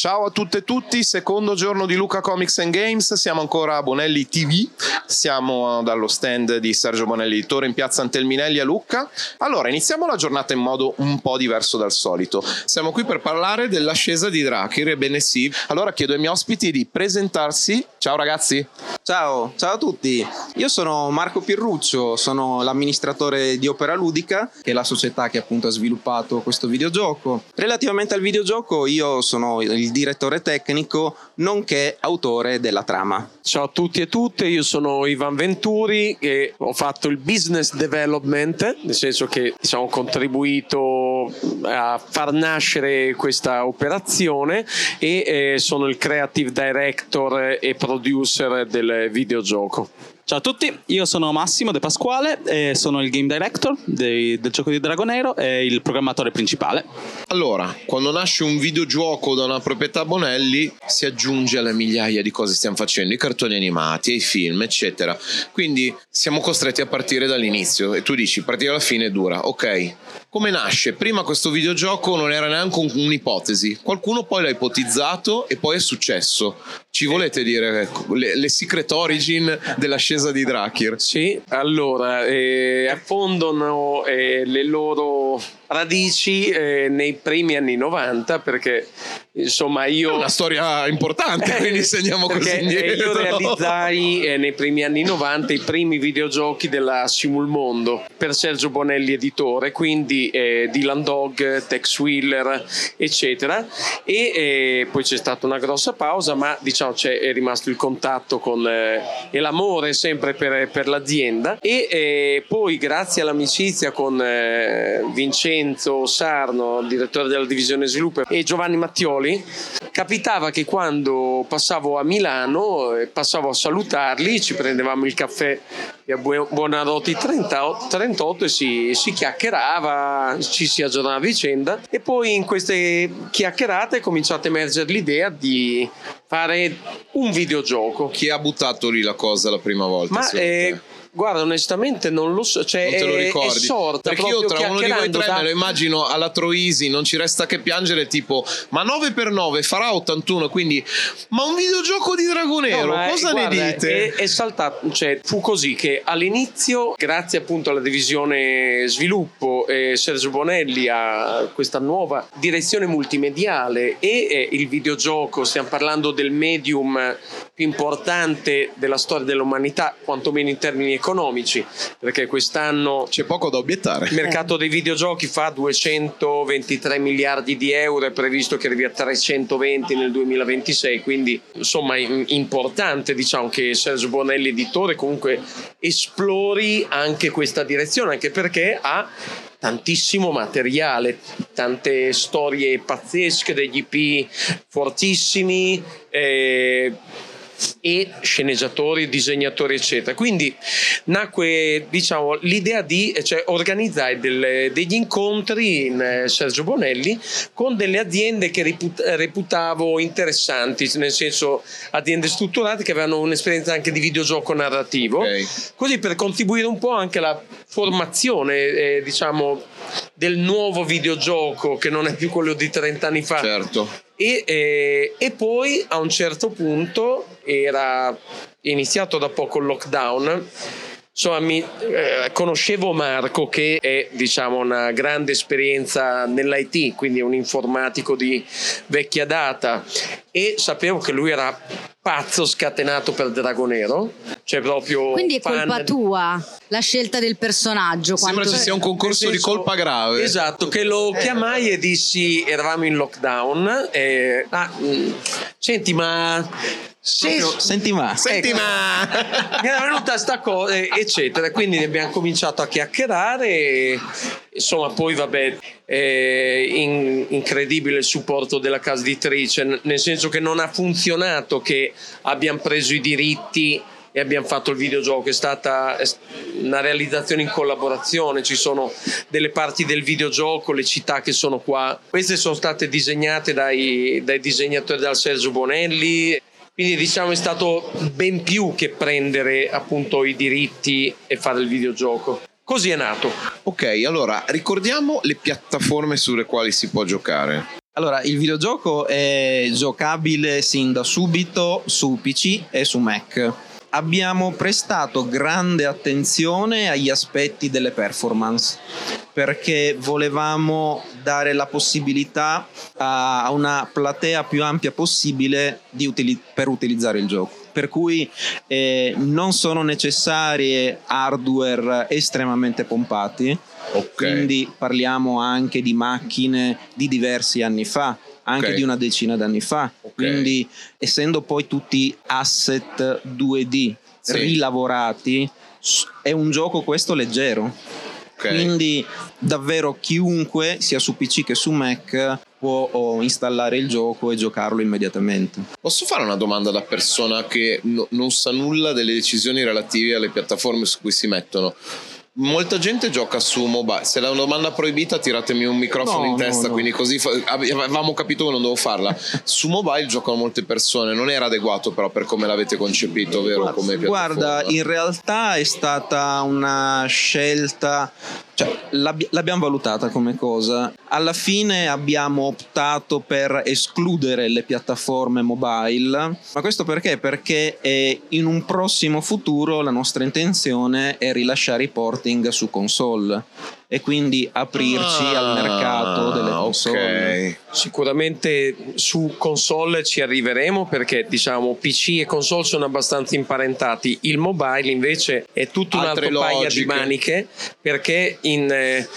Ciao a tutte e tutti, secondo giorno di Luca Comics and Games, siamo ancora a Bonelli TV, siamo dallo stand di Sergio Bonelli Editore in piazza Antelminelli a Lucca. Allora, iniziamo la giornata in modo un po' diverso dal solito. Siamo qui per parlare dell'ascesa di Drakir, ebbene sì. Allora chiedo ai miei ospiti di presentarsi. Ciao ragazzi. Ciao, ciao a tutti. Io sono Marco Pirruccio, sono l'amministratore di Opera Ludica, che è la società che appunto ha sviluppato questo videogioco. Relativamente al videogioco, io sono il direttore tecnico nonché autore della trama. Ciao a tutti e tutte, io sono Ivan Venturi e ho fatto il business development, nel senso che diciamo, ho contribuito a far nascere questa operazione e eh, sono il creative director e producer del videogioco. Ciao a tutti, io sono Massimo De Pasquale, e sono il game director dei, del gioco di Dragonero e il programmatore principale. Allora, quando nasce un videogioco da una proprietà Bonelli si aggiunge alle migliaia di cose che stiamo facendo, i cartoni animati, i film, eccetera. Quindi siamo costretti a partire dall'inizio e tu dici partire alla fine dura, ok. Come nasce? Prima questo videogioco non era neanche un'ipotesi, qualcuno poi l'ha ipotizzato e poi è successo. Ci volete dire ecco, le, le secret origin dell'ascesa di Drakir? Sì, allora eh, affondano eh, le loro radici eh, nei primi anni 90 perché insomma io... È una storia importante, quindi segniamo così indietro. Io realizzai eh, nei primi anni 90 i primi videogiochi della Simul Mondo per Sergio Bonelli editore, quindi eh, Dylan Dog, Tex Wheeler eccetera e eh, poi c'è stata una grossa pausa ma diciamo c'è, è rimasto il contatto con, eh, e l'amore sempre per, per l'azienda e eh, poi grazie all'amicizia con Vincenzo Lorenzo Sarno, direttore della divisione sviluppo, e Giovanni Mattioli, capitava che quando passavo a Milano, eh, passavo a salutarli, ci prendevamo il caffè a Buonarroti 38 e si, si chiacchierava, ci si aggiornava a vicenda e poi in queste chiacchierate è cominciata a emergere l'idea di fare un videogioco. Chi ha buttato lì la cosa la prima volta? Ma Guarda, onestamente non lo so, cioè non te lo ricordi. È, è sorta Perché io tra uno di voi tre da... me lo immagino alla Troisi, non ci resta che piangere tipo, ma 9x9 farà 81, quindi ma un videogioco di Dragonero, no, cosa guarda, ne dite? È, è saltato, cioè fu così che all'inizio, grazie appunto alla divisione sviluppo, eh, Sergio Bonelli ha questa nuova direzione multimediale e eh, il videogioco, stiamo parlando del medium più importante della storia dell'umanità, quantomeno in termini economici, perché quest'anno c'è poco da obiettare. Il mercato dei videogiochi fa 223 miliardi di euro, è previsto che arrivi a 320 nel 2026, quindi insomma è importante diciamo che Sergio Bonelli editore comunque esplori anche questa direzione, anche perché ha tantissimo materiale, tante storie pazzesche, degli IP fortissimi. Eh, e sceneggiatori, disegnatori, eccetera. Quindi nacque diciamo, l'idea di cioè, organizzare delle, degli incontri in eh, Sergio Bonelli con delle aziende che reputavo interessanti, nel senso aziende strutturate che avevano un'esperienza anche di videogioco narrativo, okay. così per contribuire un po' anche alla formazione, eh, diciamo, del nuovo videogioco che non è più quello di 30 anni fa. Certo. E, eh, e poi a un certo punto era iniziato da poco il lockdown insomma mi, eh, conoscevo Marco che è diciamo una grande esperienza nell'IT quindi un informatico di vecchia data. E sapevo che lui era pazzo scatenato per Dragonero cioè proprio quindi è colpa tua la scelta del personaggio sembra ci sia un concorso senso, di colpa grave. Esatto che lo chiamai e dissi eravamo in lockdown e, ah, mm, senti ma sì, senti ma. Senti ma. Mi era venuta sta cosa, eccetera. Quindi ne abbiamo cominciato a chiacchierare. E, insomma, poi vabbè, eh, in, incredibile il supporto della casa editrice, nel senso che non ha funzionato che abbiamo preso i diritti e abbiamo fatto il videogioco, è stata una realizzazione in collaborazione, ci sono delle parti del videogioco, le città che sono qua, queste sono state disegnate dai, dai disegnatori dal Sergio Bonelli, quindi diciamo è stato ben più che prendere appunto i diritti e fare il videogioco. Così è nato. Ok, allora ricordiamo le piattaforme sulle quali si può giocare. Allora, il videogioco è giocabile sin da subito su PC e su Mac. Abbiamo prestato grande attenzione agli aspetti delle performance perché volevamo dare la possibilità a una platea più ampia possibile utili- per utilizzare il gioco per cui eh, non sono necessarie hardware estremamente pompati. Ok. Quindi parliamo anche di macchine di diversi anni fa, anche Ok. di una decina d'anni fa. Ok. Quindi, essendo poi tutti asset 2D Sì. rilavorati, è un gioco questo leggero. Ok. Quindi davvero chiunque, sia su PC che su Mac, può installare il gioco e giocarlo immediatamente. Posso fare una domanda da persona che no- non sa nulla delle decisioni relative alle piattaforme su cui si mettono? Molta gente gioca su mobile. Se è una domanda proibita, tiratemi un microfono No, in no, testa. no. Quindi così fa- avevamo capito che non devo farla. su mobile giocano molte persone. Non era adeguato, però, per come l'avete concepito, vero? Piattaforma. Guarda, in realtà è stata una scelta, cioè l'abbi- l'abbiamo valutata come cosa. Alla fine abbiamo optato per escludere le piattaforme mobile, ma questo perché? Perché eh, in un prossimo futuro la nostra intenzione è rilasciare i porting su console e quindi aprirci al mercato delle Ah, console. Ok. Sicuramente su console ci arriveremo perché diciamo PC e console sono abbastanza imparentati. Il mobile invece è tutto un Altre altro paio di maniche perché in eh,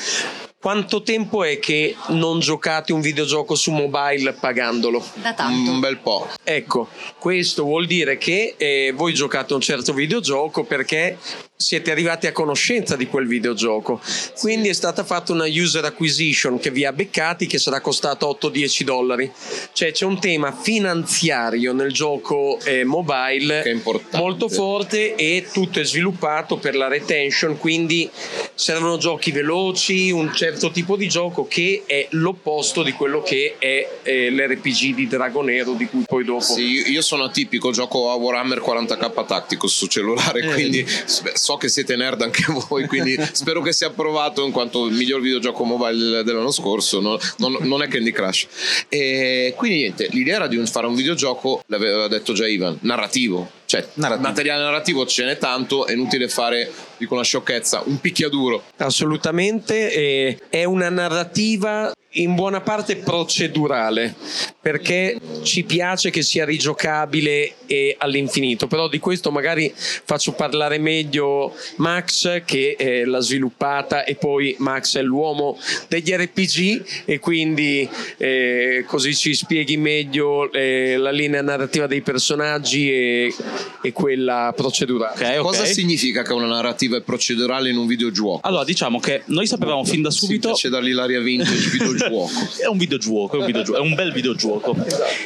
quanto tempo è che non giocate un videogioco su mobile pagandolo? Da tanto. Un bel po'. Ecco, questo vuol dire che eh, voi giocate un certo videogioco perché siete arrivati a conoscenza di quel videogioco. Quindi è stata fatta una user acquisition che vi ha beccati che sarà costata 8-10 dollari. Cioè c'è un tema finanziario nel gioco eh, mobile molto forte e tutto è sviluppato per la retention, quindi servono giochi veloci, un certo tipo di gioco che è l'opposto di quello che è eh, l'RPG di Dragonero di cui poi dopo Sì, io- sono atipico, gioco a Warhammer 40k Tacticus su cellulare, Eh. quindi s- so che siete nerd anche voi, quindi spero che sia approvato in quanto il miglior videogioco mobile dell'anno scorso, no- non, non è Candy Crush. E quindi niente, l'idea era di fare un videogioco, l'aveva detto già Ivan, narrativo. Cioè, Narrativo. materiale narrativo ce n'è tanto, è inutile fare, dico una sciocchezza, un picchiaduro. Assolutamente, eh, è una narrativa in buona parte procedurale perché ci piace che sia rigiocabile e all'infinito, però di questo magari faccio parlare meglio Max che l'ha sviluppata e poi Max è l'uomo degli RPG e quindi eh, così ci spieghi meglio eh, la linea narrativa dei personaggi e, e quella procedurale. Ok, ok. Cosa significa che una narrativa è procedurale in un videogioco? Allora, diciamo che noi sapevamo fin da subito. piace dargli l'aria vintage videogioco. È un videogioco, è un, videogioco, è un bel videogioco.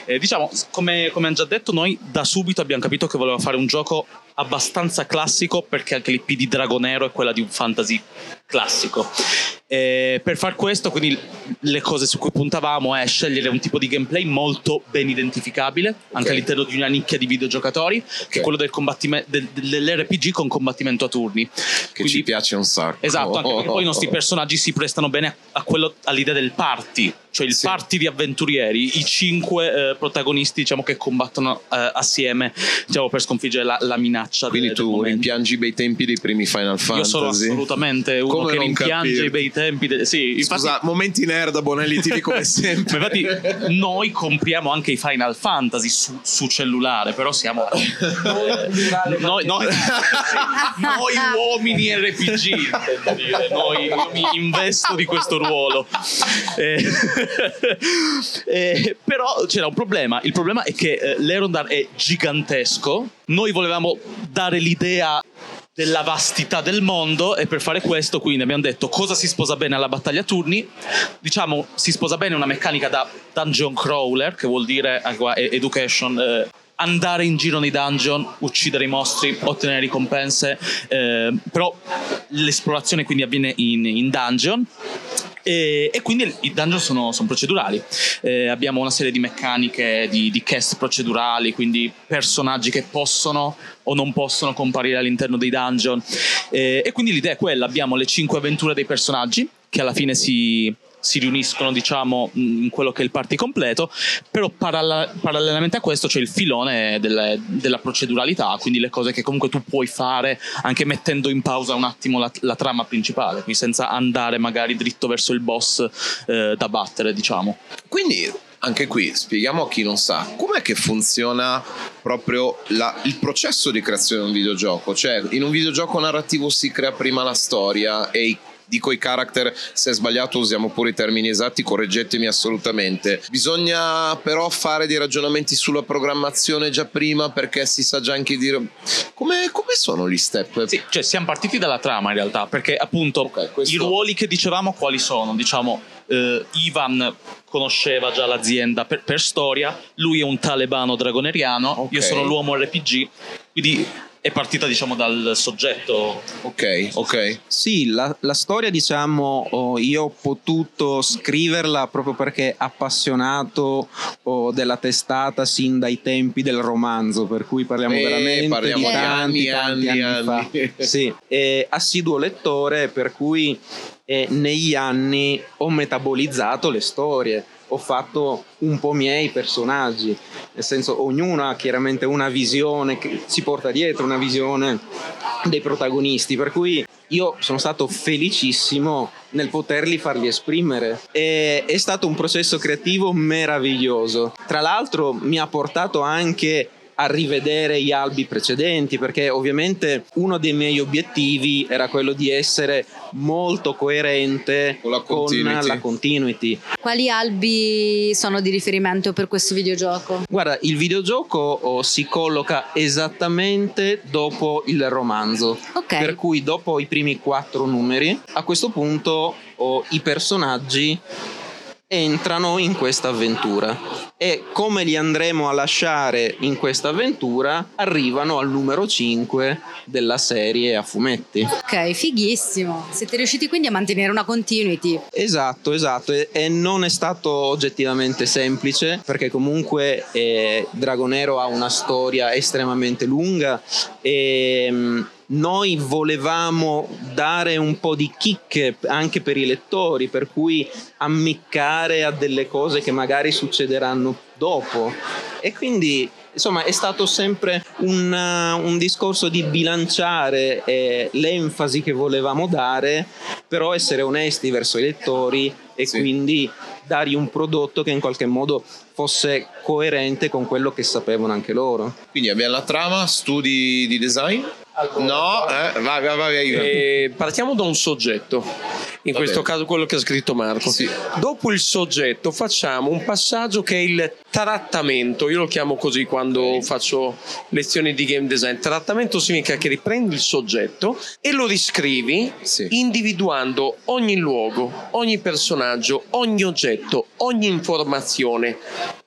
Eh, diciamo, come, come hanno già detto, noi da subito abbiamo capito che volevamo fare un gioco abbastanza classico perché anche l'IP di Dragonero è quella di un fantasy classico. Eh, per far questo, quindi le cose su cui puntavamo è scegliere un tipo di gameplay molto ben identificabile, anche Ok. all'interno di una nicchia di videogiocatori, che è quello del combattimento, del- dell'RPG con combattimento a turni. Che ci piace un sacco. Esatto, anche perché poi i nostri personaggi si prestano bene a quello, all'idea del party, cioè il Sì. party di avventurieri, i cinque eh, protagonisti diciamo, che combattono eh, assieme diciamo, per sconfiggere la, la minaccia. Quindi del- del tu momento. rimpiangi i bei tempi dei primi Final Fantasy? Io sono assolutamente uno Come che rimpiange capirti? i bei tempi. de- sì, infatti, Scusa, momenti nerd a Bonelli TV come sempre. infatti noi compriamo anche i Final Fantasy su, su cellulare, però siamo noi, noi- noi uomini RPG, intendo dire. Noi, io mi investo di questo ruolo. Eh, eh, però c'era un problema. Il problema è che eh, l'Erondar è gigantesco. Noi volevamo dare l'idea della vastità del mondo e per fare questo quindi abbiamo detto cosa si sposa bene alla battaglia a turni diciamo si sposa bene una meccanica da dungeon crawler che vuol dire ah, education eh, andare in giro nei dungeon uccidere i mostri ottenere ricompense eh, però l'esplorazione quindi avviene in, in dungeon e, e quindi i dungeon sono, sono procedurali. Eh, abbiamo una serie di meccaniche di, di cast procedurali, quindi personaggi che possono o non possono comparire all'interno dei dungeon. Eh, e quindi l'idea è quella: abbiamo le cinque avventure dei personaggi che alla fine si, si riuniscono diciamo in quello che è il party completo, però paralla- parallelamente a questo c'è il filone delle- della proceduralità, quindi le cose che comunque tu puoi fare anche mettendo in pausa un attimo la, la trama principale, quindi senza andare magari dritto verso il boss eh, da battere diciamo. Quindi anche qui spieghiamo a chi non sa com'è che funziona proprio la- il processo di creazione di un videogioco. Cioè, in un videogioco narrativo si crea prima la storia e i Dico i character, se è sbagliato usiamo pure i termini esatti, correggetemi assolutamente. Bisogna però fare dei ragionamenti sulla programmazione già prima perché si sa già anche dire come, come sono gli step. Sì, cioè siamo partiti dalla trama in realtà, perché appunto Ok, questo- i ruoli che dicevamo quali sono? Diciamo, eh, Ivan conosceva già l'azienda per, per storia, lui è un talebano dragoneriano, Ok. io sono l'uomo RPG, quindi è partita diciamo dal soggetto. Ok, ok. Sì, la, la storia, diciamo, oh, io ho potuto scriverla proprio perché appassionato oh, della testata sin dai tempi del romanzo, per cui parliamo Eh, veramente parliamo di di tanti, anni, tanti anni, anni, anni. fa. Sì, e assiduo lettore, per cui eh, negli anni ho metabolizzato le storie. Ho fatto un po' miei personaggi, nel senso ognuno ha chiaramente una visione che si porta dietro, una visione dei protagonisti, per cui io sono stato felicissimo nel poterli farli esprimere. E è stato un processo creativo meraviglioso. Tra l'altro mi ha portato anche a rivedere gli albi precedenti perché ovviamente uno dei miei obiettivi era quello di essere molto coerente Con la continuity. la continuity. Quali albi sono di riferimento per questo videogioco? Guarda, il videogioco oh, si colloca esattamente dopo il romanzo. Ok. Per cui dopo i primi quattro numeri, a questo punto oh, i personaggi entrano in questa avventura e come li andremo a lasciare in questa avventura arrivano al numero 5 della serie a fumetti. Ok, fighissimo. Siete riusciti quindi a mantenere una continuity. Esatto, esatto, e, e non è stato oggettivamente semplice perché comunque eh, Dragonero ha una storia estremamente lunga e mm, noi volevamo dare un po' di chicche anche per i lettori, per cui ammiccare a delle cose che magari succederanno dopo. E quindi insomma è stato sempre un, un discorso di bilanciare eh, l'enfasi che volevamo dare, però essere onesti verso i lettori e Sì. quindi dargli un prodotto che in qualche modo fosse coerente con quello che sapevano anche loro. Quindi abbiamo la trama, studi di design? No, eh, vai, vai, vai. Eh, partiamo da un soggetto, in Va questo bene. caso quello che ha scritto Marco. Sì. Dopo il soggetto facciamo un passaggio che è il trattamento, io lo chiamo così quando Ok. faccio lezioni di game design. Trattamento significa che riprendi il soggetto e lo riscrivi Sì. individuando ogni luogo, ogni personaggio, ogni oggetto, ogni informazione,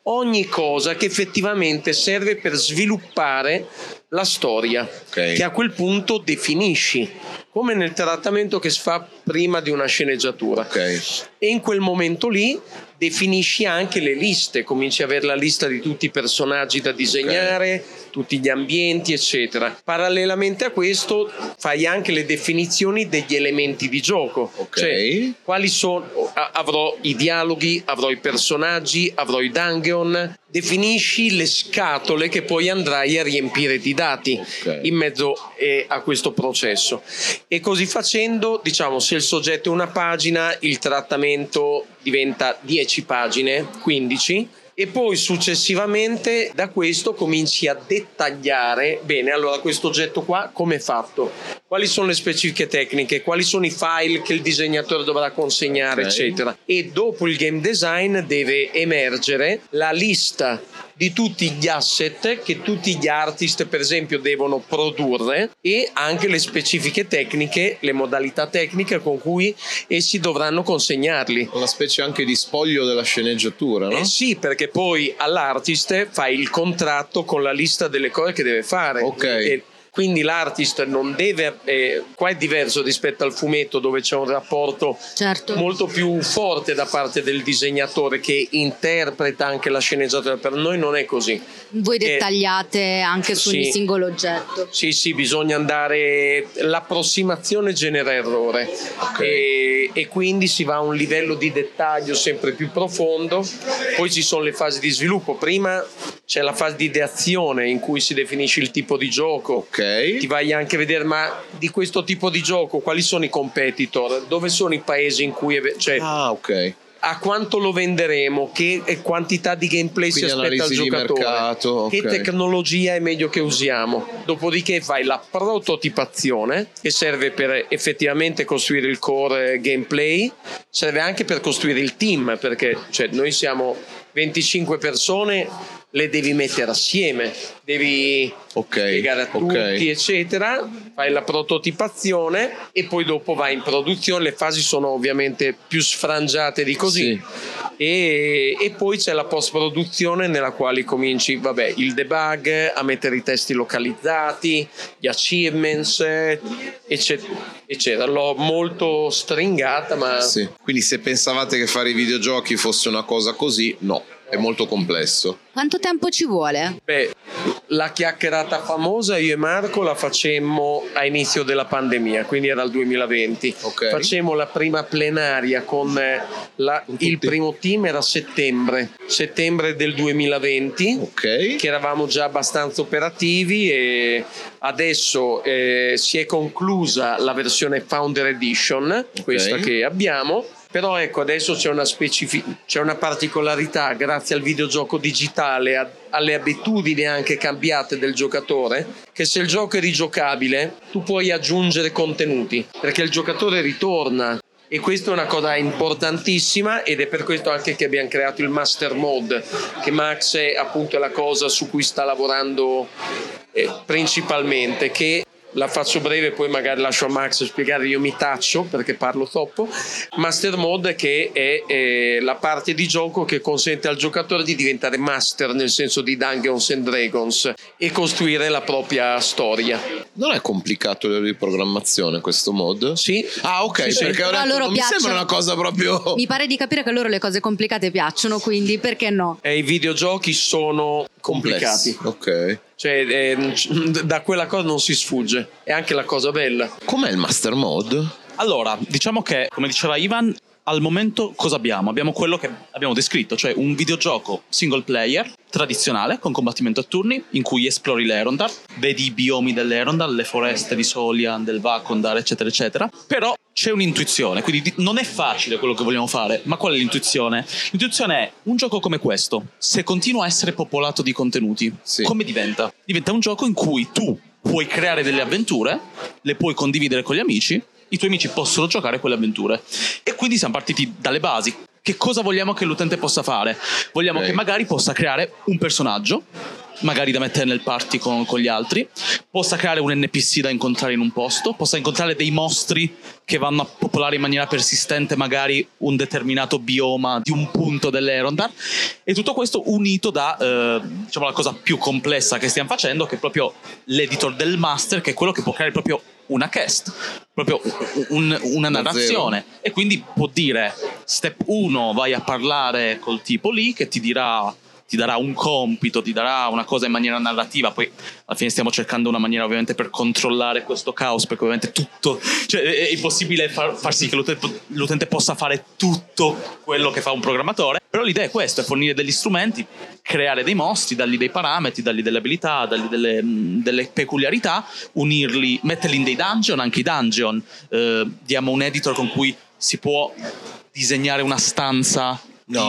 ogni cosa che effettivamente serve per sviluppare la storia Ok. che a quel punto definisci come nel trattamento che si fa prima di una sceneggiatura Ok. e in quel momento lì definisci anche le liste, cominci a avere la lista di tutti i personaggi da disegnare, tutti gli ambienti, eccetera. Parallelamente a questo fai anche le definizioni degli elementi di gioco. Ok. Cioè, quali sono avrò i dialoghi, avrò i personaggi, avrò i dungeon, definisci le scatole che poi andrai a riempire di dati Ok. in mezzo eh, a questo processo. E così facendo, diciamo, se il soggetto è una pagina, il trattamento diventa 10 pagine, 15. E poi successivamente da questo cominci a dettagliare bene allora questo oggetto qua come è fatto quali sono le specifiche tecniche quali sono i file che il disegnatore dovrà consegnare Ok. eccetera e dopo il game design deve emergere la lista di tutti gli asset che tutti gli artist per esempio devono produrre e anche le specifiche tecniche, le modalità tecniche con cui essi dovranno consegnarli. Una specie anche di spoglio della sceneggiatura, no? Eh sì, perché poi all'artist fai il contratto con la lista delle cose che deve fare. Ok. E quindi l'artist non deve, eh, qua è diverso rispetto al fumetto dove c'è un rapporto Certo. molto più forte da parte del disegnatore che interpreta anche la sceneggiatura, per noi non è così. Voi Che- dettagliate anche su ogni Sì. singolo oggetto. Sì, sì, bisogna andare. L'approssimazione genera errore e, e quindi si va a un livello di dettaglio sempre più profondo. Poi ci sono le fasi di sviluppo. Prima c'è la fase di ideazione in cui si definisce il tipo di gioco. Ti Ok. vai anche a vedere, ma di questo tipo di gioco quali sono i competitor? Dove sono i paesi in cui. Cioè, Ah, ok. a quanto lo venderemo, che quantità di gameplay si Quindi aspetta al giocatore, mercato, che ok. tecnologia è meglio che usiamo. Dopodiché fai la prototipazione che serve per effettivamente costruire il core gameplay, serve anche per costruire il team, perché cioè, noi siamo 25 persone, le devi mettere assieme, devi Ok, spiegare a tutti, eccetera. Fai la prototipazione e poi dopo vai in produzione. Le fasi sono ovviamente più sfrangiate di così. Sì. E, e poi c'è la post produzione nella quale cominci vabbè, il debug, a mettere i testi localizzati, gli achievements, eccetera. eccetera. L'ho molto stringata, ma Sì. Quindi se pensavate che fare i videogiochi fosse una cosa così, no, è molto complesso. Quanto tempo ci vuole? Beh, la chiacchierata famosa io e Marco la facemmo a inizio della pandemia, quindi era il 2020. Ok. Facemmo la prima plenaria con eh, la- il primo team era a settembre, settembre del 2020. Ok. Che eravamo già abbastanza operativi e adesso eh, si è conclusa la versione Founder Edition, questa che abbiamo. Però ecco, adesso c'è una, c'è una particolarità grazie al videogioco digitale, a- alle abitudini anche cambiate del giocatore, che se il gioco è rigiocabile tu puoi aggiungere contenuti, perché il giocatore ritorna. E questa è una cosa importantissima ed è per questo anche che abbiamo creato il Master Mode, che Max è appunto la cosa su cui sta lavorando eh, principalmente, che la faccio breve poi magari lascio a Max spiegare io mi taccio perché parlo troppo master mode che è eh, la parte di gioco che consente al giocatore di diventare master nel senso di Dungeons and Dragons e costruire la propria storia Non è complicato la riprogrammazione questo mod? sì Ah, ok, Sì, sì. perché detto, mi piacciono. sembra una cosa proprio. Mi pare di capire che a loro le cose complicate piacciono, quindi perché no? e i videogiochi sono complicati Ok. Cioè eh, da quella cosa non si sfugge è anche la cosa bella Com'è il master mode? Allora, diciamo che, come diceva Ivan, al momento cosa abbiamo? Abbiamo quello che abbiamo descritto, cioè un videogioco single player tradizionale con combattimento a turni in cui esplori l'Erondar, vedi i biomi dell'Erondar, le foreste di Solian, del Vakondar, eccetera, eccetera. Però c'è un'intuizione, quindi di- non è facile quello che vogliamo fare, ma qual è l'intuizione? L'intuizione è un gioco come questo, se continua a essere popolato di contenuti, Sì. come diventa? Diventa un gioco in cui tu puoi creare delle avventure, le puoi condividere con gli amici, i tuoi amici possono giocare quelle avventure. E quindi siamo partiti dalle basi. Che cosa vogliamo che l'utente possa fare? Vogliamo Ok. che magari possa creare un personaggio, magari da mettere nel party con, con gli altri, possa creare un NPC da incontrare in un posto, possa incontrare dei mostri che vanno a popolare in maniera persistente magari un determinato bioma di un punto dell'Erondar e tutto questo unito da eh, diciamo la cosa più complessa che stiamo facendo che è proprio l'editor del master che è quello che può creare proprio una cast proprio un- una narrazione. E quindi può dire step 1 vai a parlare col tipo lì che ti dirà ti darà un compito, ti darà una cosa in maniera narrativa, poi alla fine stiamo cercando una maniera ovviamente per controllare questo caos, perché ovviamente tutto, cioè è impossibile far, far sì che l'utente, l'utente possa fare tutto quello che fa un programmatore, però l'idea è questa, è fornire degli strumenti, creare dei mostri, dargli dei parametri, dargli delle abilità, dargli delle, mh, delle peculiarità, unirli, metterli in dei dungeon, anche i dungeon, eh, diamo un editor con cui si può disegnare una stanza No,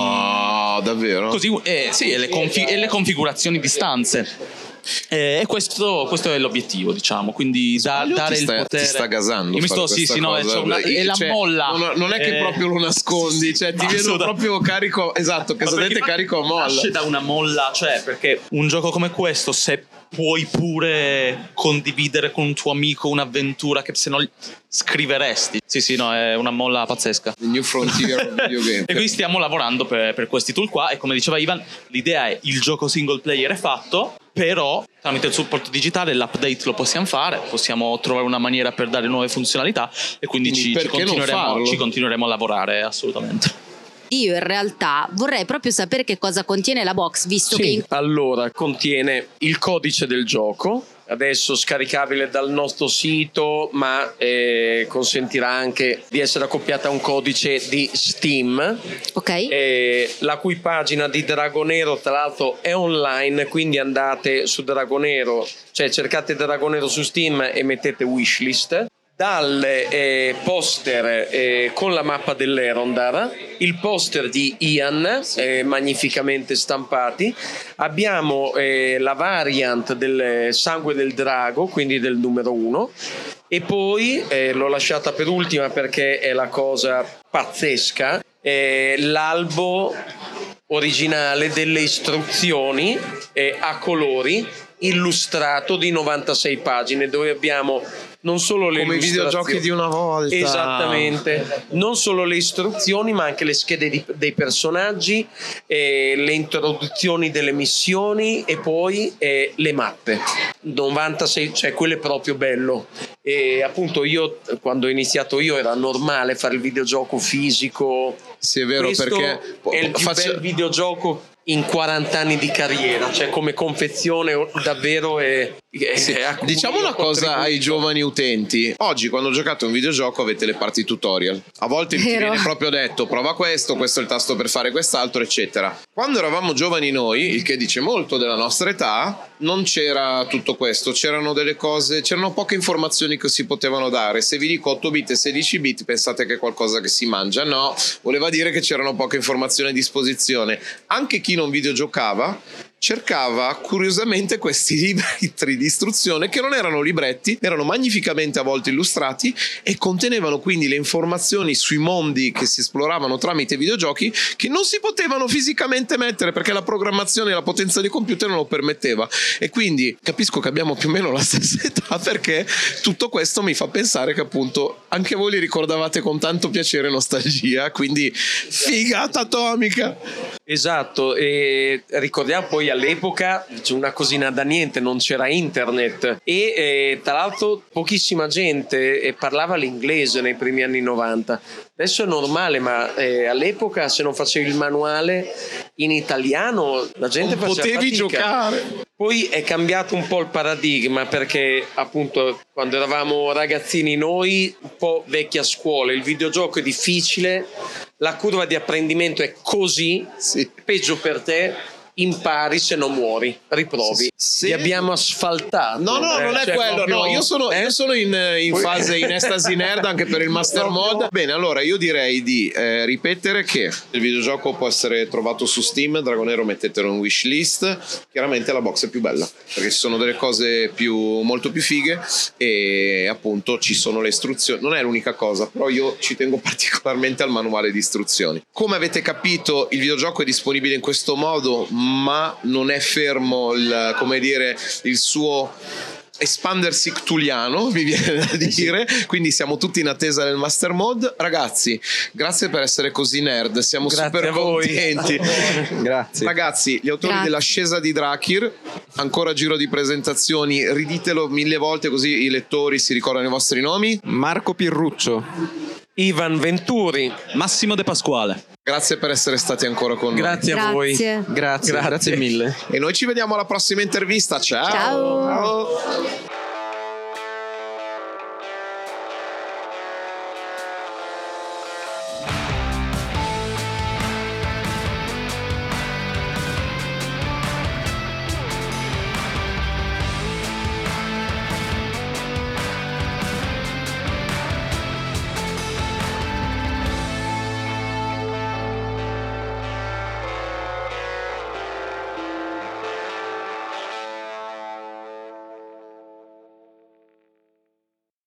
davvero? Così, eh, sì, e le, confi- e le configurazioni di stanze. Eh, e questo, questo è l'obiettivo, diciamo. Quindi da- dare ti il sta, potere. ti sta gasando. Io mi sto, sì, sì, no, c'è una- è la Cioè, molla. Non, non è che Eh, proprio lo nascondi, cioè ti viene proprio carico. Esatto, che perché carico a molla. Nasce da una molla, cioè, perché un gioco come questo, se puoi pure condividere con un tuo amico un'avventura che se no scriveresti. Sì, sì, no, è una molla pazzesca. The New Frontier of Video Game. E quindi stiamo lavorando per, per questi tool qua e come diceva Ivan, l'idea è il gioco single player è fatto, però tramite il supporto digitale l'update lo possiamo fare, possiamo trovare una maniera per dare nuove funzionalità e quindi, Quindi ci, ci continueremo, ci continueremo a lavorare assolutamente. Io in realtà vorrei proprio sapere che cosa contiene la box, visto che Sì, in- allora contiene il codice del gioco, adesso scaricabile dal nostro sito, ma eh, consentirà anche di essere accoppiata a un codice di Steam, ok? eh, la cui pagina di Dragonero tra l'altro è online, quindi andate su Dragonero, cioè cercate Dragonero su Steam e mettete wishlist. Dal eh, poster eh, con la mappa dell'Erondar, il poster di Ian, eh, magnificamente stampati. Abbiamo eh, la variant del sangue del drago, quindi del numero 1. E poi eh, l'ho lasciata per ultima perché è la cosa pazzesca. eh, l'albo originale delle istruzioni a colori illustrato di 96 pagine dove abbiamo non solo le Come i videogiochi di una volta. Esattamente, non solo le istruzioni, ma anche le schede di- dei personaggi, eh, le introduzioni delle missioni e poi eh, le mappe. 96, cioè quello è proprio bello. E appunto io quando ho iniziato io era normale fare il videogioco fisico. Sì, è vero, Questo perché è il più faccio- bel videogioco in 40 anni di carriera, cioè come confezione davvero è, è- Sì, è Diciamo una cosa ai giovani utenti. Oggi quando giocate a un videogioco avete le parti tutorial. A volte Vero. viene proprio detto prova questo, questo è il tasto per fare quest'altro, eccetera. Quando eravamo giovani noi, il che dice molto della nostra età, non c'era tutto questo, c'erano delle cose, c'erano poche informazioni che si potevano dare. Se vi dico 8 bit e 16 bit pensate che è qualcosa che si mangia, no, voleva dire che c'erano poche informazioni a disposizione. Anche chi non videogiocava cercava curiosamente questi libri di istruzione che non erano libretti, erano magnificamente a volte illustrati e contenevano quindi le informazioni sui mondi che si esploravano tramite videogiochi che non si potevano fisicamente mettere perché la programmazione e la potenza dei computer non lo permetteva. E quindi capisco che abbiamo più o meno la stessa età perché tutto questo mi fa pensare che appunto anche voi li ricordavate con tanto piacere e nostalgia, quindi figata atomica. Esatto, e ricordiamo poi all'epoca c'è una cosina da niente, non c'era internet e eh, tra l'altro pochissima gente eh, parlava l'inglese nei primi anni 90. Adesso è normale, ma eh, all'epoca se non facevi il manuale in italiano la gente Non faceva potevi fatica. giocare. Poi è cambiato un po' il paradigma perché appunto quando eravamo ragazzini noi, un po' vecchia scuola, il videogioco è difficile, la curva di apprendimento è così, Sì. peggio per te, impari se non muori, riprovi. Sì. Ti abbiamo asfaltato. No, no, eh, non è cioè quello. proprio- No, io sono, eh? io sono in, in Poi- fase in estasi nerd anche per il master mod. Bene, allora io direi di eh, ripetere che il videogioco può essere trovato su Steam. Dragonero mettetelo in wishlist. Chiaramente la box è più bella perché ci sono delle cose più, molto più fighe e appunto ci sono le istruzioni. Non è l'unica cosa, però io ci tengo particolarmente al manuale di istruzioni. Come avete capito, il videogioco è disponibile in questo modo, ma non è fermo il, come dire, il suo espandersi ctuliano, mi viene da dire. Quindi siamo tutti in attesa del master mode. Ragazzi, grazie per essere così nerd, siamo Grazie super contenti. Grazie. Ragazzi, gli autori Grazie. dell'ascesa di Drakir, ancora giro di presentazioni, riditelo mille volte così i lettori si ricordano i vostri nomi. Marco Pirruccio. Ivan Venturi, Massimo De Pasquale. Grazie per essere stati ancora con noi. grazie a voi. Grazie. Grazie, Grazie. grazie mille. E noi ci vediamo alla prossima intervista. Ciao. Ciao. Ciao.